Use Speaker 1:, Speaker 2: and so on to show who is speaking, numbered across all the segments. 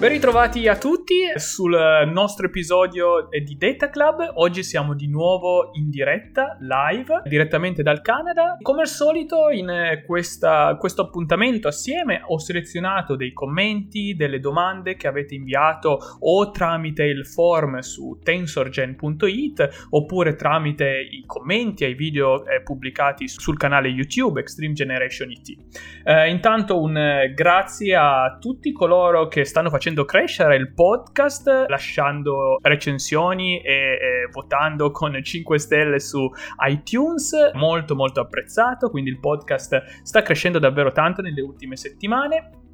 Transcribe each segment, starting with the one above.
Speaker 1: Ben ritrovati a tutti sul nostro episodio di Data Club. Oggi siamo di nuovo in diretta, live, direttamente dal Canada. Come al solito, in questa, questo appuntamento assieme ho selezionato dei commenti, delle domande che avete inviato o tramite il form su tensorgen.it oppure tramite i commenti ai video eh, pubblicati sul canale YouTube Extreme Generation IT. Eh, intanto un eh, grazie a tutti coloro che stanno facendo facendo crescere il podcast, lasciando recensioni e, e votando con 5 stelle su iTunes, molto molto apprezzato, quindi il podcast sta crescendo davvero tanto nelle ultime settimane.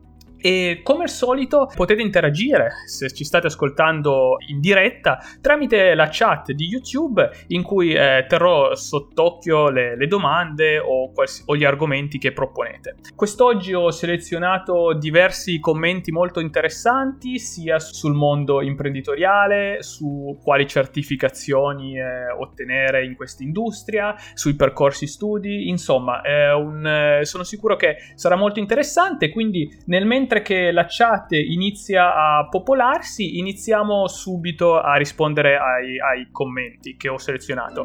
Speaker 1: E come al solito potete interagire se ci state ascoltando in diretta tramite la chat di YouTube in cui eh, terrò sott'occhio le, le domande o, quals- o, gli argomenti che proponete. Quest'oggi ho selezionato diversi commenti molto interessanti sia sul mondo imprenditoriale, su quali certificazioni eh, ottenere in questa industria, sui percorsi studi, insomma un, eh, sono sicuro che sarà molto interessante, quindi nel mentre mentre che la chat inizia a popolarsi, iniziamo subito a rispondere ai, ai commenti che ho selezionato.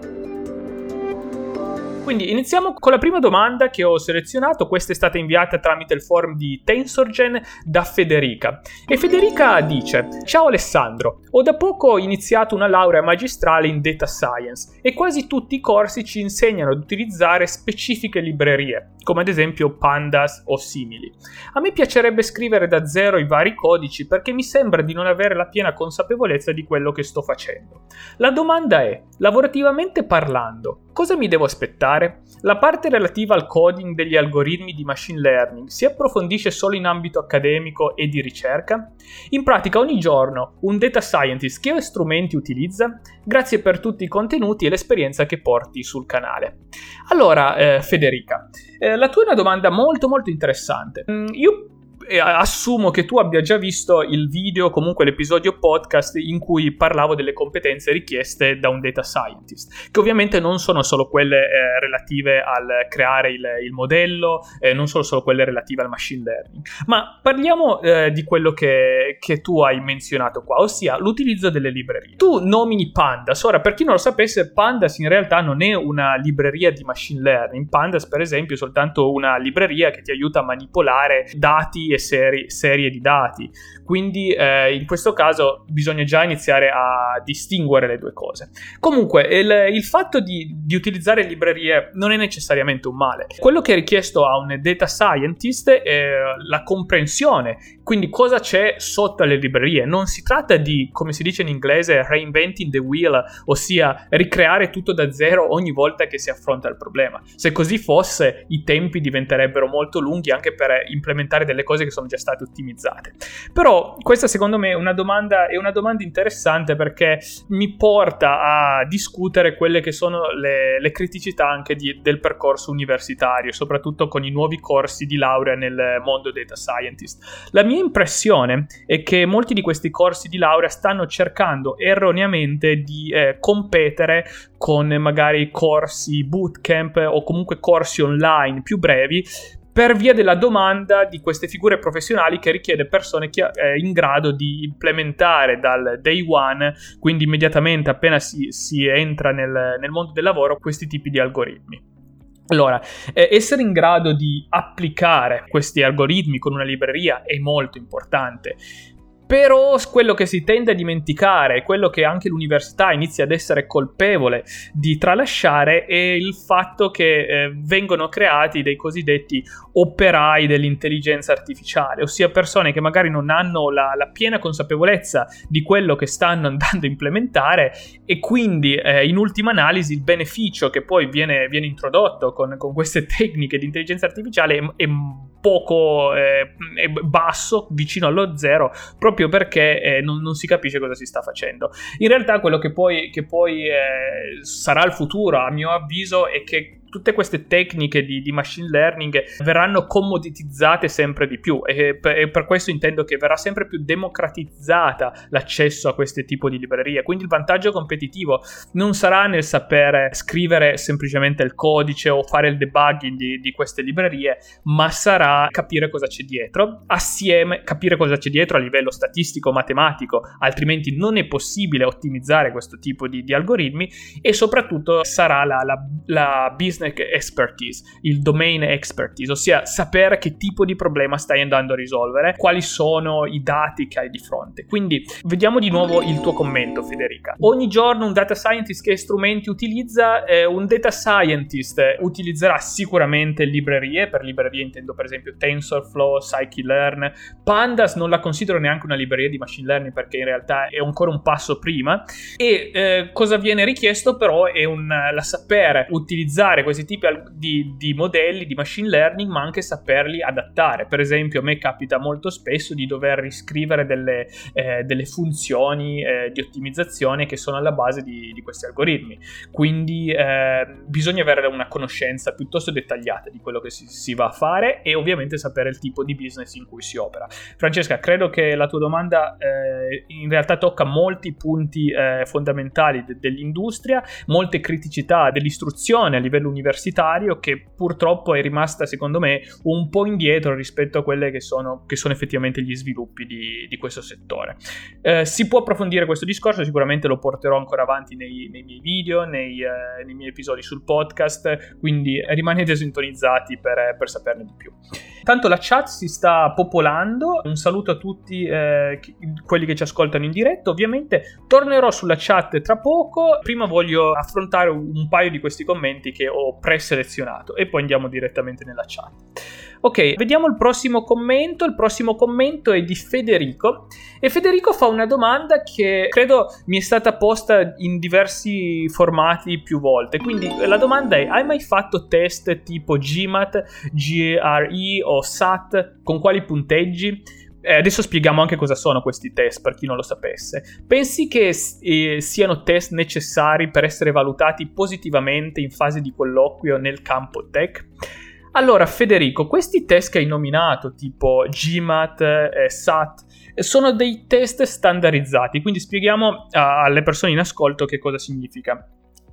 Speaker 1: Quindi iniziamo con la prima domanda che ho selezionato, questa è stata inviata tramite il forum di Tensorgen da Federica. E Federica dice: Ciao Alessandro, ho da poco iniziato una laurea magistrale in data science e quasi tutti i corsi ci insegnano ad utilizzare specifiche librerie, come ad esempio Pandas o simili. A me piacerebbe scrivere da zero i vari codici perché mi sembra di non avere la piena consapevolezza di quello che sto facendo. La domanda è, lavorativamente parlando, cosa mi devo aspettare? la parte relativa al coding degli algoritmi di machine learning si approfondisce solo in ambito accademico e di ricerca? In pratica ogni giorno un data scientist che strumenti utilizza? Grazie per tutti i contenuti e l'esperienza che porti sul canale. Allora, eh, Federica, eh, la tua è una domanda molto molto interessante. Mm, io assumo che tu abbia già visto il video, comunque l'episodio podcast in cui parlavo delle competenze richieste da un data scientist, che ovviamente non sono solo quelle eh, relative al creare il, il modello, eh, non sono solo quelle relative al machine learning, ma parliamo eh, di quello che, che, tu hai menzionato qua, ossia l'utilizzo delle librerie. Tu nomini Pandas, ora per chi non lo sapesse, Pandas in realtà non è una libreria di machine learning, Pandas per esempio è soltanto una libreria che ti aiuta a manipolare dati e seri- serie di dati. Quindi eh, in questo caso bisogna già iniziare a distinguere le due cose. Comunque il, il fatto di, di, utilizzare librerie non è necessariamente un male. Quello che è richiesto a un data scientist è la comprensione, quindi cosa c'è sotto le librerie. Non si tratta di, come si dice in inglese, reinventing the wheel, ossia ricreare tutto da zero ogni volta che si affronta il problema. Se così fosse, i tempi diventerebbero molto lunghi anche per implementare delle cose che sono già state ottimizzate. Però questa secondo me è una domanda, è una domanda interessante perché mi porta a discutere quelle che sono le, le criticità anche di, del percorso universitario, soprattutto con i nuovi corsi di laurea nel mondo data scientist. La mia impressione è che molti di questi corsi di laurea stanno cercando erroneamente di eh, competere con magari corsi bootcamp o comunque corsi online più brevi per via della domanda di queste figure professionali che richiede persone che, eh, in grado di implementare dal day one, quindi immediatamente appena si, si entra nel, nel mondo del lavoro, questi tipi di algoritmi. Allora, eh, essere in grado di applicare questi algoritmi con una libreria è molto importante. Però quello che si tende a dimenticare, quello che anche l'università inizia ad essere colpevole di tralasciare, è il fatto che eh, vengono creati dei cosiddetti operai dell'intelligenza artificiale, ossia persone che magari non hanno la, la piena consapevolezza di quello che stanno andando a implementare e quindi eh, in ultima analisi il beneficio che poi viene, viene introdotto con, con, queste tecniche di intelligenza artificiale è, è poco eh, basso, vicino allo zero, proprio perché eh, non, non, si capisce cosa si sta facendo. In realtà quello che poi, che poi eh, sarà il futuro, a mio avviso, è che tutte queste tecniche di, di, machine learning verranno commoditizzate sempre di più e per, e per, questo intendo che verrà sempre più democratizzata l'accesso a questo tipo di librerie. Quindi il vantaggio competitivo non sarà nel sapere scrivere semplicemente il codice o fare il debugging di, di queste librerie, ma sarà capire cosa c'è dietro, assieme capire cosa c'è dietro a livello statistico, matematico, altrimenti non è possibile ottimizzare questo tipo di, di algoritmi e soprattutto sarà la, la, la business business expertise, il domain expertise, ossia sapere che tipo di problema stai andando a risolvere, quali sono i dati che hai di fronte. Quindi vediamo di nuovo il tuo commento, Federica. Ogni giorno un data scientist che strumenti utilizza? Eh, un data scientist utilizzerà sicuramente librerie, per librerie intendo per esempio TensorFlow, Scikit-learn, Pandas non la considero neanche una libreria di machine learning perché in realtà è ancora un passo prima e eh, cosa viene richiesto però è un, la sapere utilizzare questi tipi di, di, modelli di machine learning, ma anche saperli adattare. Per esempio, a me capita molto spesso di dover riscrivere delle, eh, delle funzioni eh, di ottimizzazione che sono alla base di, di questi algoritmi. Quindi eh, bisogna avere una conoscenza piuttosto dettagliata di quello che si, si, va a fare e ovviamente sapere il tipo di business in cui si opera. Francesca, credo che la tua domanda eh, in realtà tocca molti punti eh, fondamentali de- dell'industria, molte criticità dell'istruzione a livello universitario universitario che purtroppo è rimasta secondo me un po' indietro rispetto a quelli che sono, che sono effettivamente gli sviluppi di, di questo settore. Eh, si può approfondire questo discorso, sicuramente lo porterò ancora avanti nei, nei miei video, nei, eh, nei, miei episodi sul podcast, quindi rimanete sintonizzati per, per, saperne di più. Tanto la chat si sta popolando, un saluto a tutti eh, quelli che ci ascoltano in diretta, ovviamente tornerò sulla chat tra poco, prima voglio affrontare un paio di questi commenti che ho preselezionato e poi andiamo direttamente nella chat. Ok, vediamo il prossimo commento. Il prossimo commento è di Federico e Federico fa una domanda che credo mi è stata posta in diversi formati più volte. Quindi la domanda è: hai mai fatto test tipo GMAT, GRE o SAT? Con quali punteggi? Eh, adesso spieghiamo anche cosa sono questi test per chi non lo sapesse. Pensi che eh, siano test necessari per essere valutati positivamente in fase di colloquio nel campo tech? Allora, Federico, questi test che hai nominato, tipo GMAT, eh, SAT, sono dei test standardizzati, quindi spieghiamo alle persone in ascolto che cosa significa.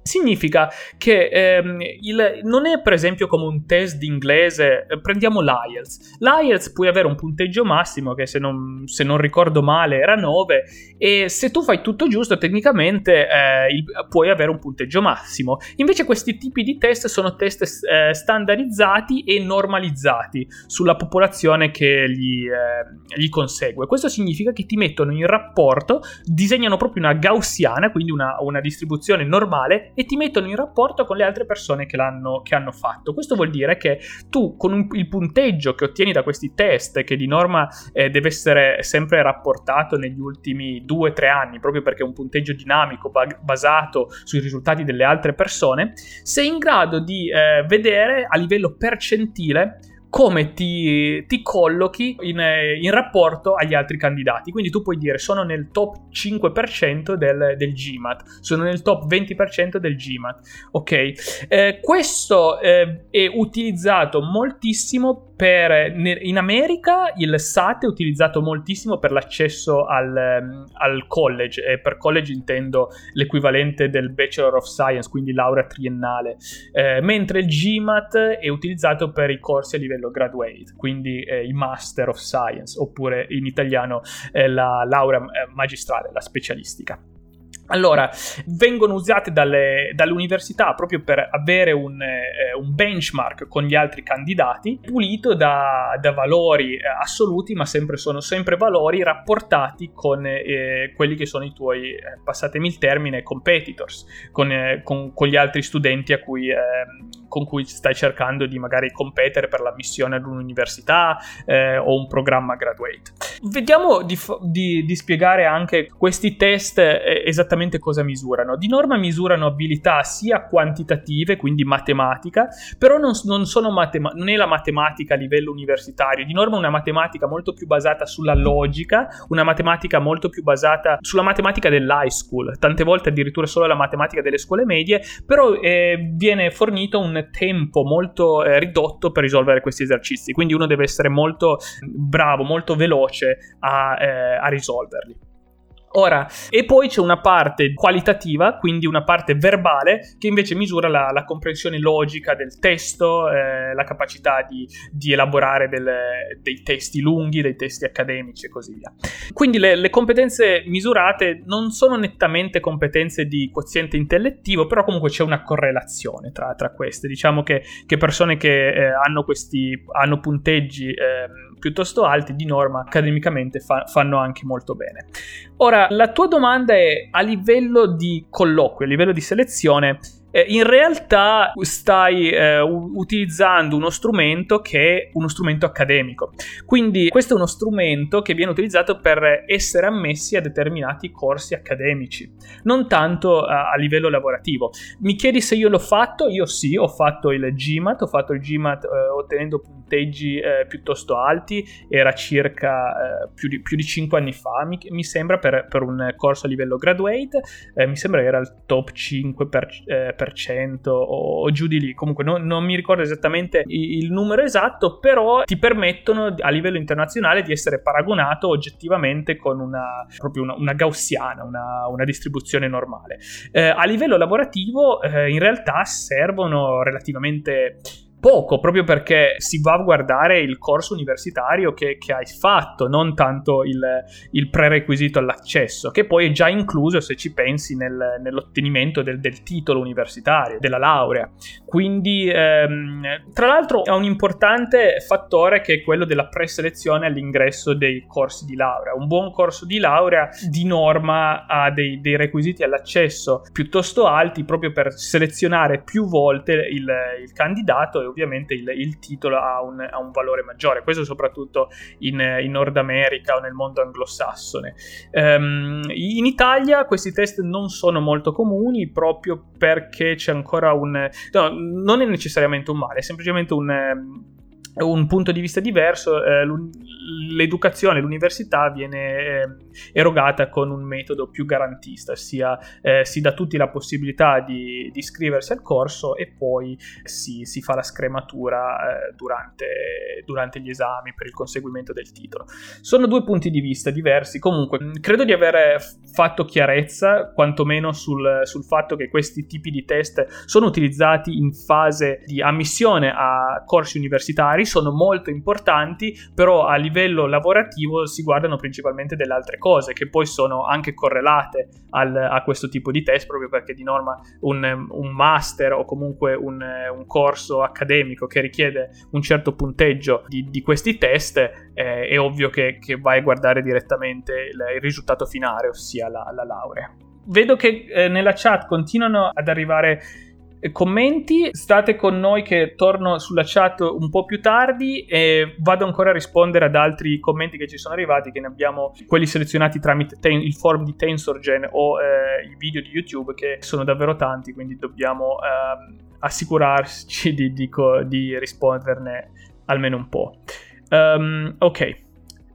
Speaker 1: Significa che ehm, il, non è per esempio come un test di inglese, eh, prendiamo l'IELTS. L'IELTS puoi avere un punteggio massimo che se non, se non ricordo male era 9 e se tu fai tutto giusto tecnicamente eh, il, puoi avere un punteggio massimo. Invece questi tipi di test sono test eh, standardizzati e normalizzati sulla popolazione che gli, eh, gli, consegue. Questo significa che ti mettono in rapporto, disegnano proprio una gaussiana, quindi una, una distribuzione normale e ti mettono in rapporto con le altre persone che, l'hanno, che hanno fatto. Questo vuol dire che tu con un, il punteggio che ottieni da questi test, che di norma eh, deve essere sempre rapportato negli ultimi 2-3 anni, proprio perché è un punteggio dinamico ba- basato sui risultati delle altre persone, sei in grado di eh, vedere a livello percentile come ti, ti collochi in, in, rapporto agli altri candidati. Quindi tu puoi dire sono nel top 5% del, del GMAT, sono nel top 20% del GMAT. Ok, eh, questo eh, è utilizzato moltissimo per, in America il SAT è utilizzato moltissimo per l'accesso al, ehm, al, college e per college intendo l'equivalente del Bachelor of Science, quindi laurea triennale, eh, mentre il GMAT è utilizzato per i corsi a livello graduate, quindi eh, i Master of Science oppure in italiano eh, la laurea eh, magistrale, la specialistica. Allora, vengono usate dalle, dalle, università proprio per avere un, eh, un, benchmark con gli altri candidati, pulito da, da valori eh, assoluti, ma sempre, sono sempre valori rapportati con eh, quelli che sono i tuoi, eh, passatemi il termine, competitors, con, eh, con, con, gli altri studenti cui ehm, con cui stai cercando di magari competere per l'ammissione ad un'università eh, o un programma graduate. Vediamo di, di, di spiegare anche questi test eh, esattamente cosa misurano. Di norma misurano abilità sia quantitative, quindi matematica, però non, non, matema- non è la matematica a livello universitario, di norma una matematica molto più basata sulla logica, una matematica molto più basata sulla matematica dell'high school, tante volte addirittura solo la matematica delle scuole medie, però eh, viene fornito un tempo molto eh, ridotto per risolvere questi esercizi, quindi uno deve essere molto bravo, molto veloce a, eh, a risolverli. Ora, e poi c'è una parte qualitativa, quindi una parte verbale, che invece misura la, la comprensione logica del testo, eh, la capacità di, di elaborare delle, dei testi lunghi, dei testi accademici e così via. Quindi le, le, competenze misurate non sono nettamente competenze di quoziente intellettivo, però comunque c'è una correlazione tra, tra queste. Diciamo che, che persone che eh, hanno, questi, hanno punteggi... Eh, piuttosto alti, di norma accademicamente fa- fanno anche molto bene. Ora, la tua domanda è a livello di colloquio, a livello di selezione, eh, in realtà stai eh, utilizzando uno strumento che è uno strumento accademico. Quindi questo è uno strumento che viene utilizzato per essere ammessi a determinati corsi accademici, non tanto a, a livello lavorativo. Mi chiedi se io l'ho fatto? Io sì, ho fatto il GMAT, ho fatto il GMAT eh, ottenendo punteggi eh, piuttosto alti, era circa eh, più di, più, di, 5 anni fa, mi, mi sembra, per, per, un corso a livello graduate, eh, mi sembra che era il top 5 per, o, o, giù di lì. Comunque non, non mi ricordo esattamente il, il, numero esatto, però ti permettono a livello internazionale di essere paragonato oggettivamente con una, proprio una, una gaussiana, una, una, distribuzione normale. Eh, a livello lavorativo eh, in realtà servono relativamente poco, proprio perché si va a guardare il corso universitario che, che hai fatto, non tanto il, il, prerequisito all'accesso, che poi è già incluso se ci pensi nel, nell'ottenimento del, del, titolo universitario, della laurea. Quindi, ehm, tra l'altro, è un importante fattore che è quello della preselezione all'ingresso dei corsi di laurea. Un buon corso di laurea di norma ha dei, dei requisiti all'accesso piuttosto alti proprio per selezionare più volte il, il candidato ovviamente il, il titolo ha un, ha un, valore maggiore, questo soprattutto in, in, Nord America o nel mondo anglosassone. Um, in Italia questi test non sono molto comuni proprio perché c'è ancora un... No, non è necessariamente un male, è semplicemente un un punto di vista diverso, eh, l'educazione, l'università viene eh, erogata con un metodo più garantista, ossia eh, si dà a tutti la possibilità di, di, iscriversi al corso e poi si, si fa la scrematura eh, durante, durante, gli esami per il conseguimento del titolo. Sono due punti di vista diversi, comunque credo di aver fatto chiarezza quantomeno sul, sul fatto che questi tipi di test sono utilizzati in fase di ammissione a corsi universitari, sono molto importanti, però a livello lavorativo si guardano principalmente delle altre cose che poi sono anche correlate al, a questo tipo di test, proprio perché di norma un, un master o comunque un, un, corso accademico che richiede un certo punteggio di, di questi test, eh, è ovvio che, che, vai a guardare direttamente il, il risultato finale, ossia la, la laurea. Vedo che eh, nella chat continuano ad arrivare commenti. State con noi che torno sulla chat un po' più tardi e vado ancora a rispondere ad altri commenti che ci sono arrivati, che ne abbiamo quelli selezionati tramite ten- il forum di TensorGen o eh, i video di YouTube che sono davvero tanti, quindi dobbiamo eh, assicurarci di, di, di, risponderne almeno un po'. Um, ok.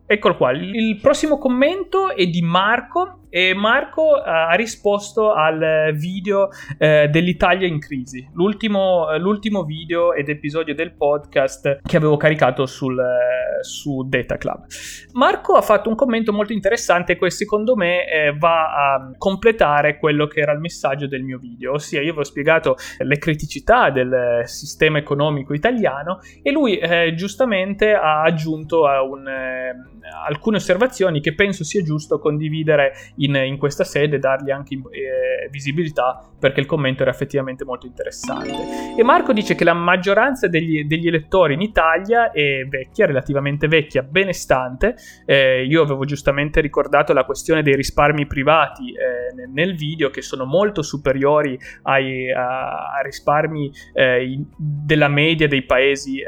Speaker 1: Eccolo qua, il prossimo commento è di Marco e Marco eh, ha risposto al video eh, dell'Italia in crisi, l'ultimo, eh, l'ultimo, video ed episodio del podcast che avevo caricato sul, eh, su Data Club. Marco ha fatto un commento molto interessante che secondo me eh, va a completare quello che era il messaggio del mio video, ossia io ho spiegato le criticità del sistema economico italiano e lui eh, giustamente ha aggiunto un, alcune osservazioni che penso sia giusto condividere in questa sede, dargli anche eh, visibilità perché il commento era effettivamente molto interessante. E Marco dice che la maggioranza degli, degli elettori in Italia è vecchia, relativamente vecchia, benestante. Eh, io avevo giustamente ricordato la questione dei risparmi privati eh, nel video che sono molto superiori ai a, a risparmi eh, in, della media dei paesi eh,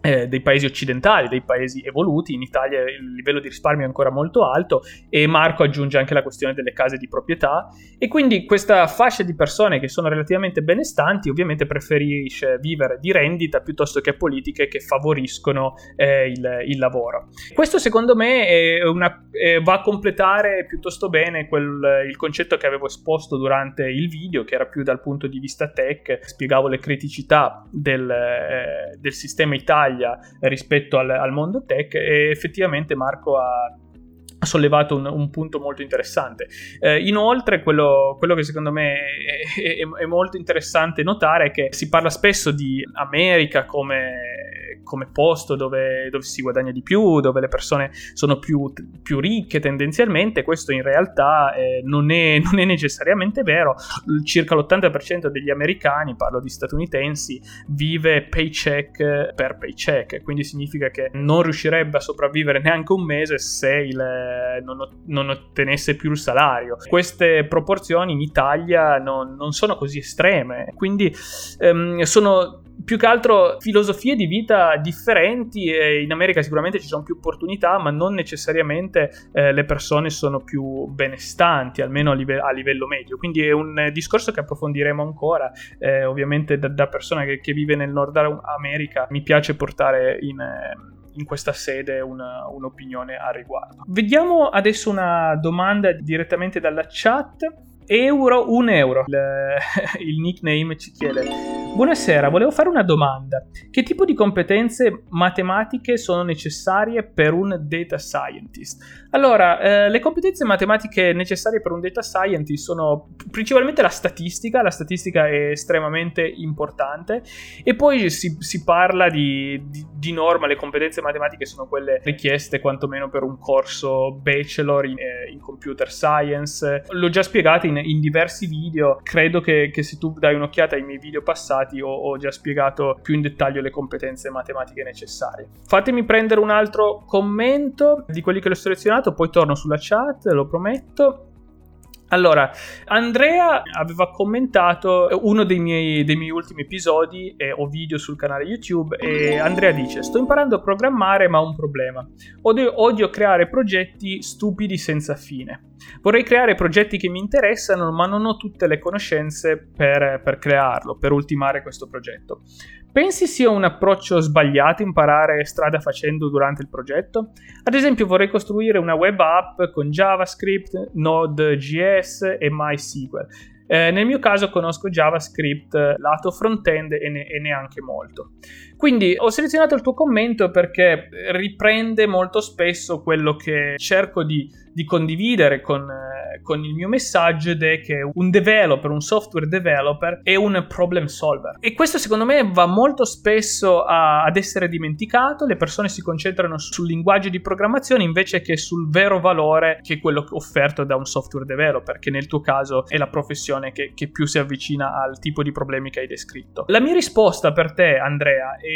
Speaker 1: eh, dei paesi occidentali, dei paesi evoluti, in Italia il livello di risparmio è ancora molto alto e Marco aggiunge anche la questione delle case di proprietà. E quindi questa fascia di persone che sono relativamente benestanti ovviamente preferisce vivere di rendita piuttosto che politiche che favoriscono eh, il, il, lavoro. Questo secondo me una, eh, va a completare piuttosto bene quel, il concetto che avevo esposto durante il video che era più dal punto di vista tech, spiegavo le criticità del, eh, del sistema Italia Italia rispetto al, al mondo tech e effettivamente Marco ha ha sollevato un, un, punto molto interessante. Eh, inoltre, quello, quello, che secondo me è, è, è, molto interessante notare è che si parla spesso di America come come posto dove, dove, si guadagna di più, dove le persone sono più, più ricche tendenzialmente, questo in realtà eh, non, è, non, è, necessariamente vero. Circa l'80% degli americani, parlo di statunitensi, vive paycheck per paycheck, quindi significa che non riuscirebbe a sopravvivere neanche un mese se il, non, non, ottenesse più il salario. Queste proporzioni in Italia non, non sono così estreme, quindi ehm, sono più che altro filosofie di vita differenti e in America sicuramente ci sono più opportunità, ma non necessariamente eh, le persone sono più benestanti, almeno a, live- a, livello medio. Quindi è un discorso che approfondiremo ancora. Eh, ovviamente da, da persona che, che, vive nel Nord America mi piace portare in... Eh, in questa sede una, un'opinione a riguardo. Vediamo adesso una domanda direttamente dalla chat. Euro, un euro. Il, il nickname ci chiede Buonasera, volevo fare una domanda. Che tipo di competenze matematiche sono necessarie per un data scientist? Allora, eh, le competenze matematiche necessarie per un data scientist sono principalmente la statistica, la statistica è estremamente importante e poi si, si parla di, di, di, norma, le competenze matematiche sono quelle richieste quantomeno per un corso bachelor in, eh, in computer science. L'ho già spiegato in, in diversi video, credo che, che se tu dai un'occhiata ai miei video passati passati ho, ho già spiegato più in dettaglio le competenze matematiche necessarie. Fatemi prendere un altro commento di quelli che l'ho selezionato, poi torno sulla chat, lo prometto. Allora, Andrea aveva commentato uno dei miei, dei miei ultimi episodi, e ho video sul canale YouTube, e Andrea dice, sto imparando a programmare ma ho un problema. Odio, odio creare progetti stupidi senza fine. Vorrei creare progetti che mi interessano, ma non ho tutte le conoscenze per, per crearlo, per ultimare questo progetto. Pensi sia un approccio sbagliato imparare strada facendo durante il progetto? Ad esempio vorrei costruire una web app con JavaScript, Node.js e MySQL. Eh, nel mio caso conosco JavaScript lato front-end e, ne- e, neanche molto. Quindi ho selezionato il tuo commento perché riprende molto spesso quello che cerco di, di condividere con, eh, con, il mio messaggio ed è che un developer, un software developer è un problem solver. E questo secondo me va molto spesso a, ad essere dimenticato, le persone si concentrano sul linguaggio di programmazione invece che sul vero valore che è quello offerto da un software developer, che nel tuo caso è la professione che, che più si avvicina al tipo di problemi che hai descritto. La mia risposta per te, Andrea, è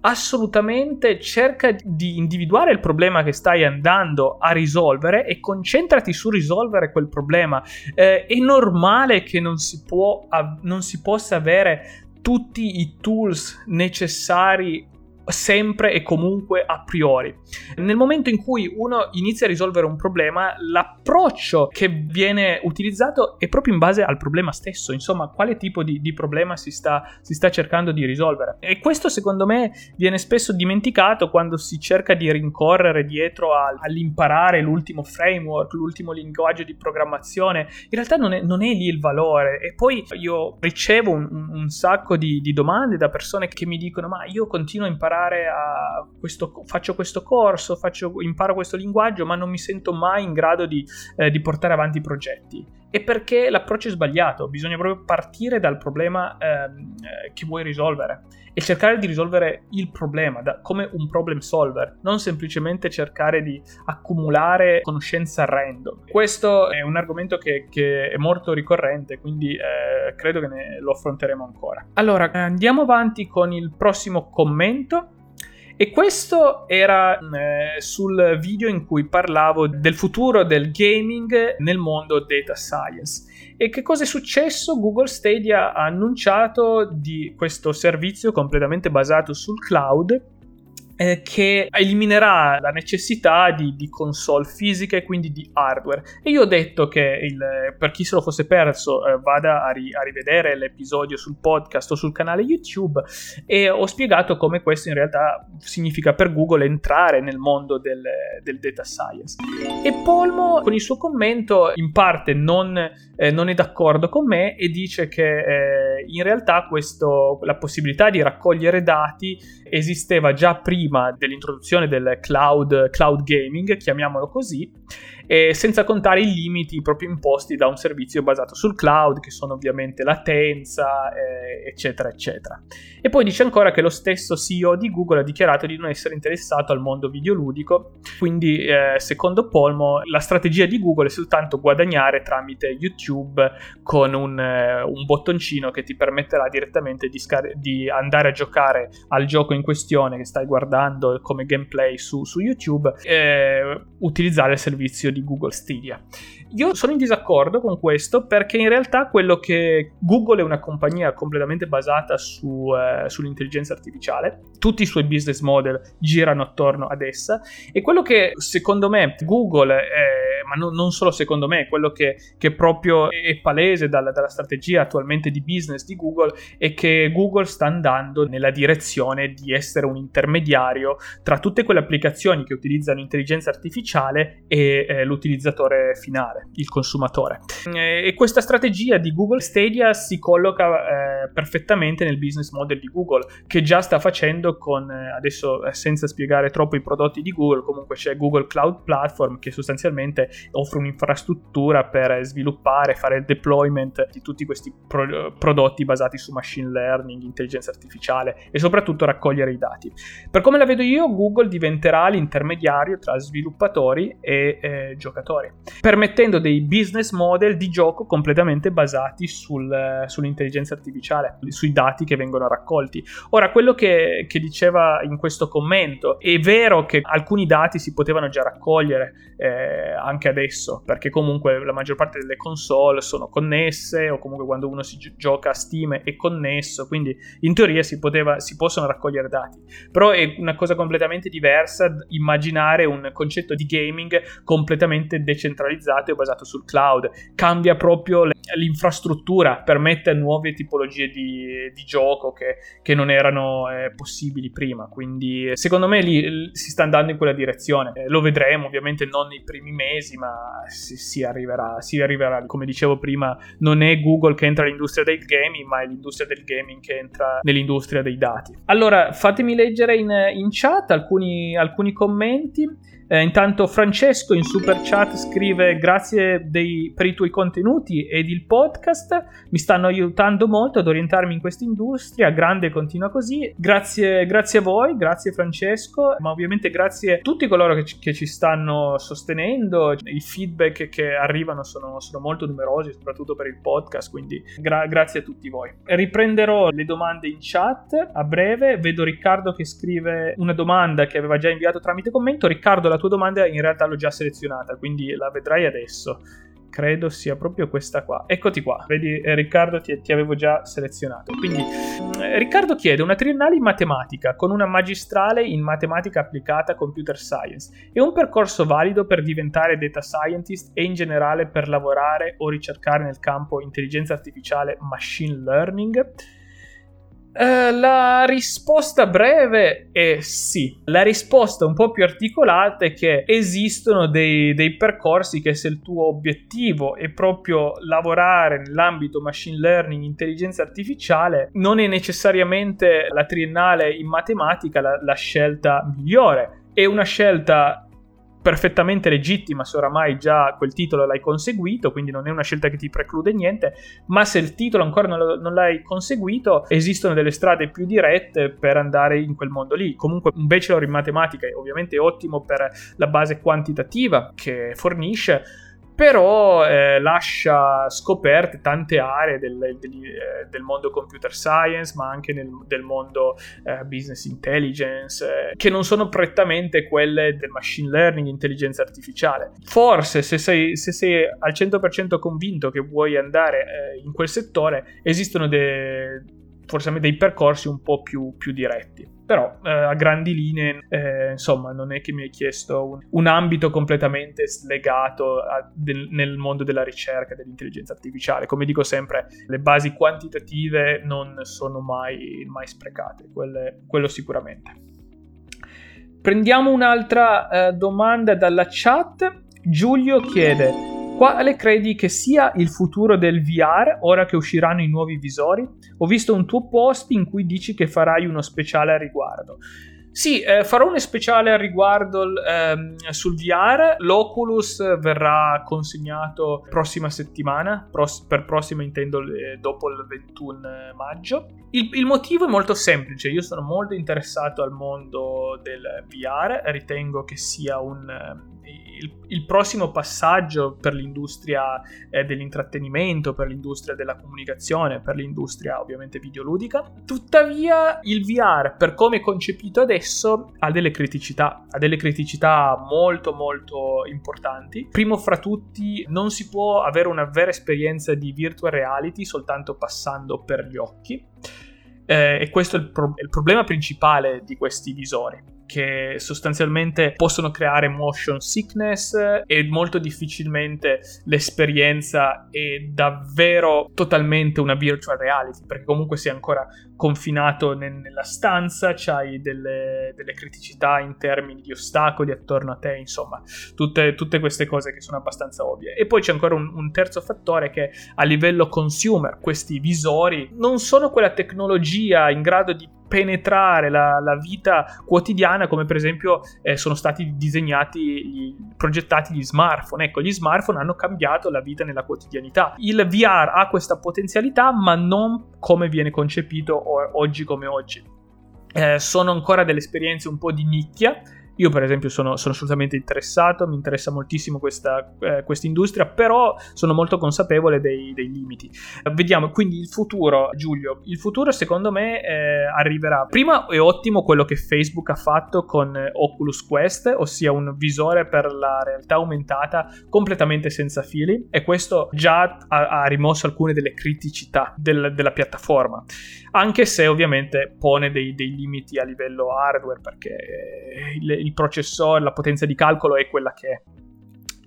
Speaker 1: assolutamente cerca di individuare il problema che stai andando a risolvere e concentrati su risolvere quel problema. Eh, è normale che non si, può, non si possa avere tutti i tools necessari sempre e comunque a priori. Nel momento in cui uno inizia a risolvere un problema, l'approccio che viene utilizzato è proprio in base al problema stesso, insomma, quale tipo di, di problema si sta, si sta, cercando di risolvere. E questo secondo me viene spesso dimenticato quando si cerca di rincorrere dietro a, all'imparare l'ultimo framework, l'ultimo linguaggio di programmazione. In realtà non è, non è lì il valore. E poi io ricevo un, un sacco di, di domande da persone che mi dicono ma io continuo a imparare imparare a questo, faccio questo corso, faccio, imparo questo linguaggio, ma non mi sento mai in grado di, eh, di portare avanti i progetti. È perché l'approccio è sbagliato, bisogna proprio partire dal problema ehm, eh, che vuoi risolvere e cercare di risolvere il problema da, come un problem solver, non semplicemente cercare di accumulare conoscenza random. Questo è un argomento che, che è molto ricorrente, quindi eh, credo che ne, lo affronteremo ancora. Allora, andiamo avanti con il prossimo commento. E questo era eh, sul video in cui parlavo del futuro del gaming nel mondo data science. E che cosa è successo? Google Stadia ha annunciato di questo servizio completamente basato sul cloud eh, che eliminerà la necessità di, di, console fisiche e quindi di hardware. E io ho detto che il, per chi se lo fosse perso eh, vada a, ri, a, rivedere l'episodio sul podcast o sul canale YouTube e ho spiegato come questo in realtà significa per Google entrare nel mondo del, del data science. E Polmo con il suo commento in parte non, eh, non è d'accordo con me e dice che eh, in realtà questo, la possibilità di raccogliere dati esisteva già prima dell'introduzione del cloud, cloud gaming, chiamiamolo così, e senza contare i limiti proprio imposti da un servizio basato sul cloud, che sono ovviamente latenza, eh, eccetera, eccetera. E poi dice ancora che lo stesso CEO di Google ha dichiarato di non essere interessato al mondo videoludico, quindi eh, secondo Polmo la strategia di Google è soltanto guadagnare tramite YouTube con un, eh, un bottoncino che ti permetterà direttamente di, scar- di andare a giocare al gioco in questione che stai guardando guardando come gameplay su, su YouTube, eh, utilizzare il servizio di Google Stadia. Io sono in disaccordo con questo perché in realtà quello che Google è una compagnia completamente basata su, eh, sull'intelligenza artificiale, tutti i suoi business model girano attorno ad essa e quello che secondo me Google, è, ma no, non solo secondo me, quello che, che proprio è palese dalla, dalla strategia attualmente di business di Google è che Google sta andando nella direzione di essere un intermediario tra tutte quelle applicazioni che utilizzano intelligenza artificiale e eh, l'utilizzatore finale il consumatore. E questa strategia di Google Stadia si colloca eh, perfettamente nel business model di Google, che già sta facendo con, eh, adesso eh, senza spiegare troppo i prodotti di Google, comunque c'è Google Cloud Platform che sostanzialmente offre un'infrastruttura per sviluppare, fare il deployment di tutti questi pro- prodotti basati su machine learning, intelligenza artificiale e soprattutto raccogliere i dati. Per come la vedo io, Google diventerà l'intermediario tra sviluppatori e eh, giocatori, permettendo dei business model di gioco completamente basati sul, sull'intelligenza artificiale, sui dati che vengono raccolti. Ora, quello che, che, diceva in questo commento, è vero che alcuni dati si potevano già raccogliere eh, anche adesso, perché comunque la maggior parte delle console sono connesse o comunque quando uno si gi- gioca a Steam è connesso, quindi in teoria si, poteva, si possono raccogliere dati. Però è una cosa completamente diversa immaginare un concetto di gaming completamente decentralizzato e basato sul cloud, cambia proprio l'infrastruttura, permette nuove tipologie di, di gioco che, che, non erano eh, possibili prima. Quindi secondo me lì si sta andando in quella direzione. Eh, lo vedremo ovviamente non nei primi mesi, ma si, si, arriverà, si arriverà. Come dicevo prima, non è Google che entra nell'industria del gaming, ma è l'industria del gaming che entra nell'industria dei dati. Allora, fatemi leggere in, in chat alcuni, alcuni commenti. Eh, intanto Francesco in super chat scrive grazie dei, per i tuoi contenuti ed il podcast, mi stanno aiutando molto ad orientarmi in questa industria, grande continua così, grazie, grazie a voi, grazie Francesco, ma ovviamente grazie a tutti coloro che ci, che ci stanno sostenendo, i feedback che arrivano sono, sono, molto numerosi, soprattutto per il podcast, quindi gra- grazie a tutti voi. Riprenderò le domande in chat a breve, vedo Riccardo che scrive una domanda che aveva già inviato tramite commento, Riccardo la tua domanda in realtà l'ho già selezionata, quindi la vedrai adesso. Credo sia proprio questa qua. Eccoti qua. Vedi, eh, Riccardo, ti, ti, avevo già selezionato. Quindi, eh, Riccardo chiede una triennale in matematica con una magistrale in matematica applicata computer science e un percorso valido per diventare data scientist e in generale per lavorare o ricercare nel campo intelligenza artificiale machine learning. Uh, la risposta breve è sì. La risposta un po' più articolata è che esistono dei, dei, percorsi che se il tuo obiettivo è proprio lavorare nell'ambito machine learning, intelligenza artificiale, non è necessariamente la triennale in matematica la, la scelta migliore. È una scelta perfettamente legittima se oramai già quel titolo l'hai conseguito, quindi non è una scelta che ti preclude niente, ma se il titolo ancora non, l'hai conseguito, esistono delle strade più dirette per andare in quel mondo lì. Comunque un bachelor in matematica è ovviamente ottimo per la base quantitativa che fornisce, però eh, lascia scoperte tante aree del, del, eh, del, mondo computer science, ma anche nel, del mondo eh, business intelligence, eh, che non sono prettamente quelle del machine learning, intelligenza artificiale. Forse se sei, se sei al 100% convinto che vuoi andare eh, in quel settore, esistono de, forse dei percorsi un po' più, più diretti. Però eh, a grandi linee, eh, insomma, non è che mi hai chiesto un, un ambito completamente slegato a, del, nel mondo della ricerca dell'intelligenza artificiale. Come dico sempre, le basi quantitative non sono mai, mai sprecate, quelle, quello sicuramente. Prendiamo un'altra eh, domanda dalla chat. Giulio chiede quale credi che sia il futuro del VR ora che usciranno i nuovi visori? Ho visto un tuo post in cui dici che farai uno speciale a riguardo. Sì, eh, farò un speciale al riguardo ehm, sul VR. L'Oculus verrà consegnato prossima settimana, pros- per prossima intendo eh, dopo il 21 maggio. Il, il, motivo è molto semplice, io sono molto interessato al mondo del VR, ritengo che sia un il, il, prossimo passaggio per l'industria eh, dell'intrattenimento, per l'industria della comunicazione, per l'industria ovviamente videoludica. Tuttavia il VR, per come è concepito adesso, ha delle criticità, ha delle criticità molto molto importanti. Primo fra tutti, non si può avere una vera esperienza di virtual reality soltanto passando per gli occhi. Eh, e questo è il, pro- è il problema principale di questi visori che sostanzialmente possono creare motion sickness e molto difficilmente l'esperienza è davvero totalmente una virtual reality perché comunque sei ancora confinato ne- nella stanza, c'hai delle, delle, criticità in termini di ostacoli attorno a te, insomma, tutte, tutte queste cose che sono abbastanza ovvie. E poi c'è ancora un, un terzo fattore che a livello consumer questi visori non sono quella tecnologia in grado di penetrare la, la, vita quotidiana come per esempio eh, sono stati disegnati, gli, progettati gli smartphone. Ecco, gli smartphone hanno cambiato la vita nella quotidianità. Il VR ha questa potenzialità ma non come viene concepito o- oggi come oggi. Eh, sono ancora delle esperienze un po' di nicchia io per esempio sono, sono assolutamente interessato, mi interessa moltissimo questa eh, industria, però sono molto consapevole dei, dei limiti. vediamo, quindi il futuro, Giulio, il futuro secondo me eh, arriverà. Prima è ottimo quello che Facebook ha fatto con Oculus Quest, ossia un visore per la realtà aumentata completamente senza fili e questo già ha, ha rimosso alcune delle criticità del, della piattaforma, anche se ovviamente pone dei, dei limiti a livello hardware perché il, il processore, la potenza di calcolo è quella che è.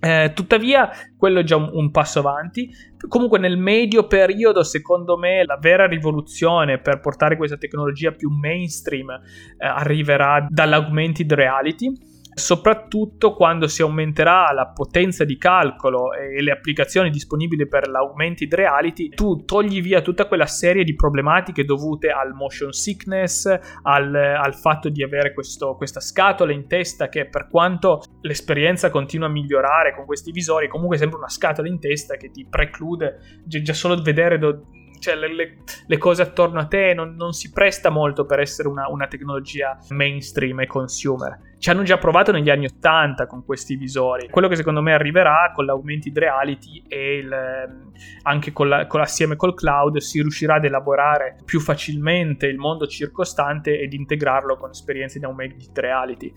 Speaker 1: Eh, tuttavia, quello è già un, un, passo avanti. Comunque, nel medio periodo, secondo me, la vera rivoluzione per portare questa tecnologia più mainstream eh, arriverà dall'augmented reality soprattutto quando si aumenterà la potenza di calcolo e le applicazioni disponibili per l'augmented reality, tu togli via tutta quella serie di problematiche dovute al motion sickness, al, al fatto di avere questo, questa scatola in testa che per quanto l'esperienza continua a migliorare con questi visori, comunque sembra una scatola in testa che ti preclude già solo vedere do, cioè le, le, le, cose attorno a te non, non, si presta molto per essere una, una, tecnologia mainstream e consumer. Ci hanno già provato negli anni 80 con questi visori. Quello che secondo me arriverà con l'augmented reality e il, ehm, anche con la, con assieme col cloud si riuscirà ad elaborare più facilmente il mondo circostante ed integrarlo con esperienze di augmented reality.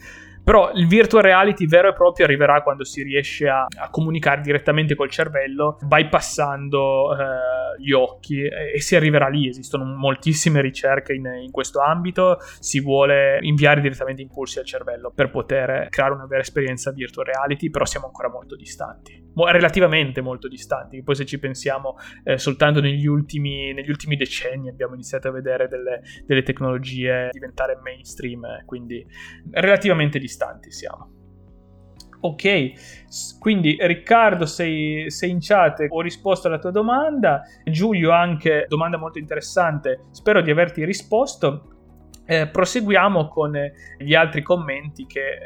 Speaker 1: Però il virtual reality vero e proprio arriverà quando si riesce a, a comunicare direttamente col cervello, bypassando eh, gli occhi e, si arriverà lì. Esistono moltissime ricerche in, in, questo ambito, si vuole inviare direttamente impulsi al cervello per poter creare una vera esperienza virtual reality, però siamo ancora molto distanti, relativamente molto distanti. Poi se ci pensiamo, eh, soltanto negli ultimi, negli ultimi, decenni abbiamo iniziato a vedere delle, delle tecnologie diventare mainstream, eh, quindi relativamente distanti distanti siamo. Ok, quindi Riccardo sei, sei, in chat, ho risposto alla tua domanda, Giulio anche, domanda molto interessante, spero di averti risposto. Eh, proseguiamo con gli altri commenti che eh,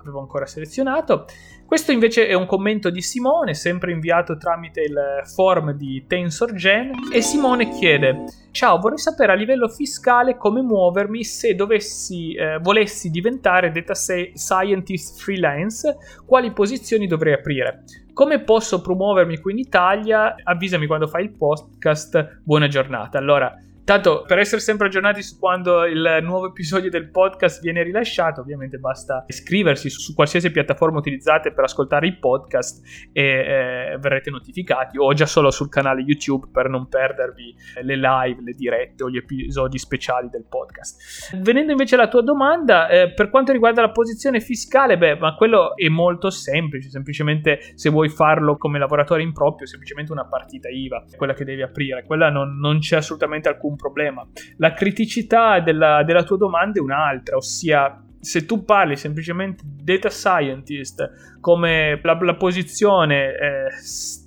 Speaker 1: avevo ancora selezionato. Questo invece è un commento di Simone, sempre inviato tramite il form di TensorGen e Simone chiede Ciao, vorrei sapere a livello fiscale come muovermi se dovessi, eh, volessi diventare data scientist freelance, quali posizioni dovrei aprire. Come posso promuovermi qui in Italia? Avvisami quando fai il podcast. Buona giornata. Allora, Tanto per essere sempre aggiornati su quando il nuovo episodio del podcast viene rilasciato, ovviamente basta iscriversi su, su qualsiasi piattaforma utilizzate per ascoltare i podcast e eh, verrete notificati o già solo sul canale YouTube per non perdervi le live, le dirette o gli episodi speciali del podcast. Venendo invece alla tua domanda, eh, per quanto riguarda la posizione fiscale, beh, ma quello è molto semplice, semplicemente se vuoi farlo come lavoratore improprio, semplicemente una partita IVA, quella che devi aprire, quella non, non c'è assolutamente alcun un problema. La criticità della, della tua domanda è un'altra, ossia se tu parli semplicemente data scientist come la, la posizione eh,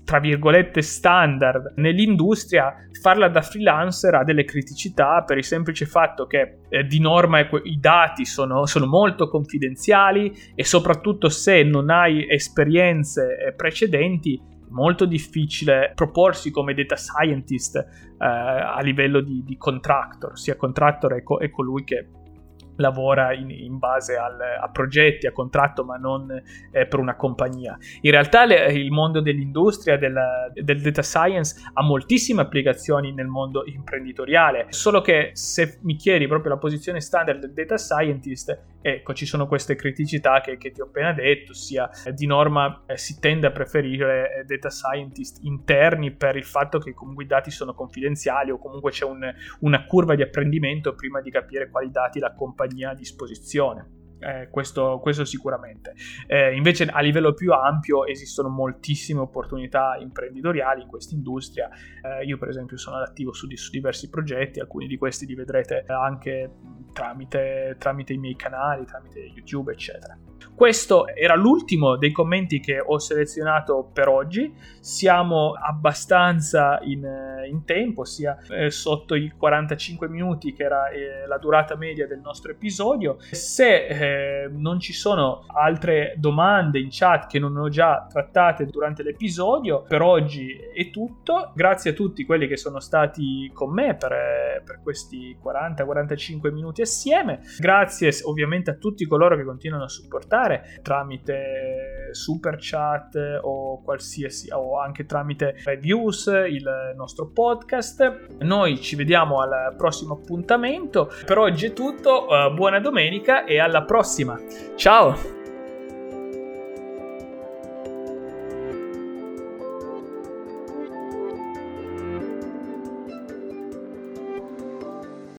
Speaker 1: tra virgolette standard nell'industria, farla da freelancer ha delle criticità per il semplice fatto che eh, di norma i dati sono, sono, molto confidenziali e soprattutto se non hai esperienze eh, precedenti molto difficile proporsi come data scientist eh, a livello di, di, contractor, sia contractor è, co- è colui che lavora in, in base al, a progetti, a contratto, ma non eh, per una compagnia. In realtà le, il mondo dell'industria, del, del, data science, ha moltissime applicazioni nel mondo imprenditoriale, solo che se mi chiedi proprio la posizione standard del data scientist, ecco, ci sono queste criticità che, che ti ho appena detto, eh, di norma eh, si tende a preferire eh, data scientist interni per il fatto che comunque i dati sono confidenziali o comunque c'è un, una curva di apprendimento prima di capire quali dati la compagnia compagnia a disposizione. Eh, questo, questo, sicuramente. Eh, invece a livello più ampio esistono moltissime opportunità imprenditoriali in questa industria. Eh, io per esempio sono attivo su, su, diversi progetti, alcuni di questi li vedrete anche tramite, tramite i miei canali, tramite YouTube, eccetera. Questo era l'ultimo dei commenti che ho selezionato per oggi. Siamo abbastanza in, in tempo, sia eh, sotto i 45 minuti che era eh, la durata media del nostro episodio. Se eh, non ci sono altre domande in chat che non ho già trattate durante l'episodio, per oggi è tutto. Grazie a tutti quelli che sono stati con me per, per questi 40-45 minuti assieme. Grazie ovviamente a tutti coloro che continuano a supportare supportare tramite super chat o qualsiasi o anche tramite reviews il nostro podcast. Noi ci vediamo al prossimo appuntamento. Per oggi è tutto, uh, buona domenica e alla prossima. Ciao!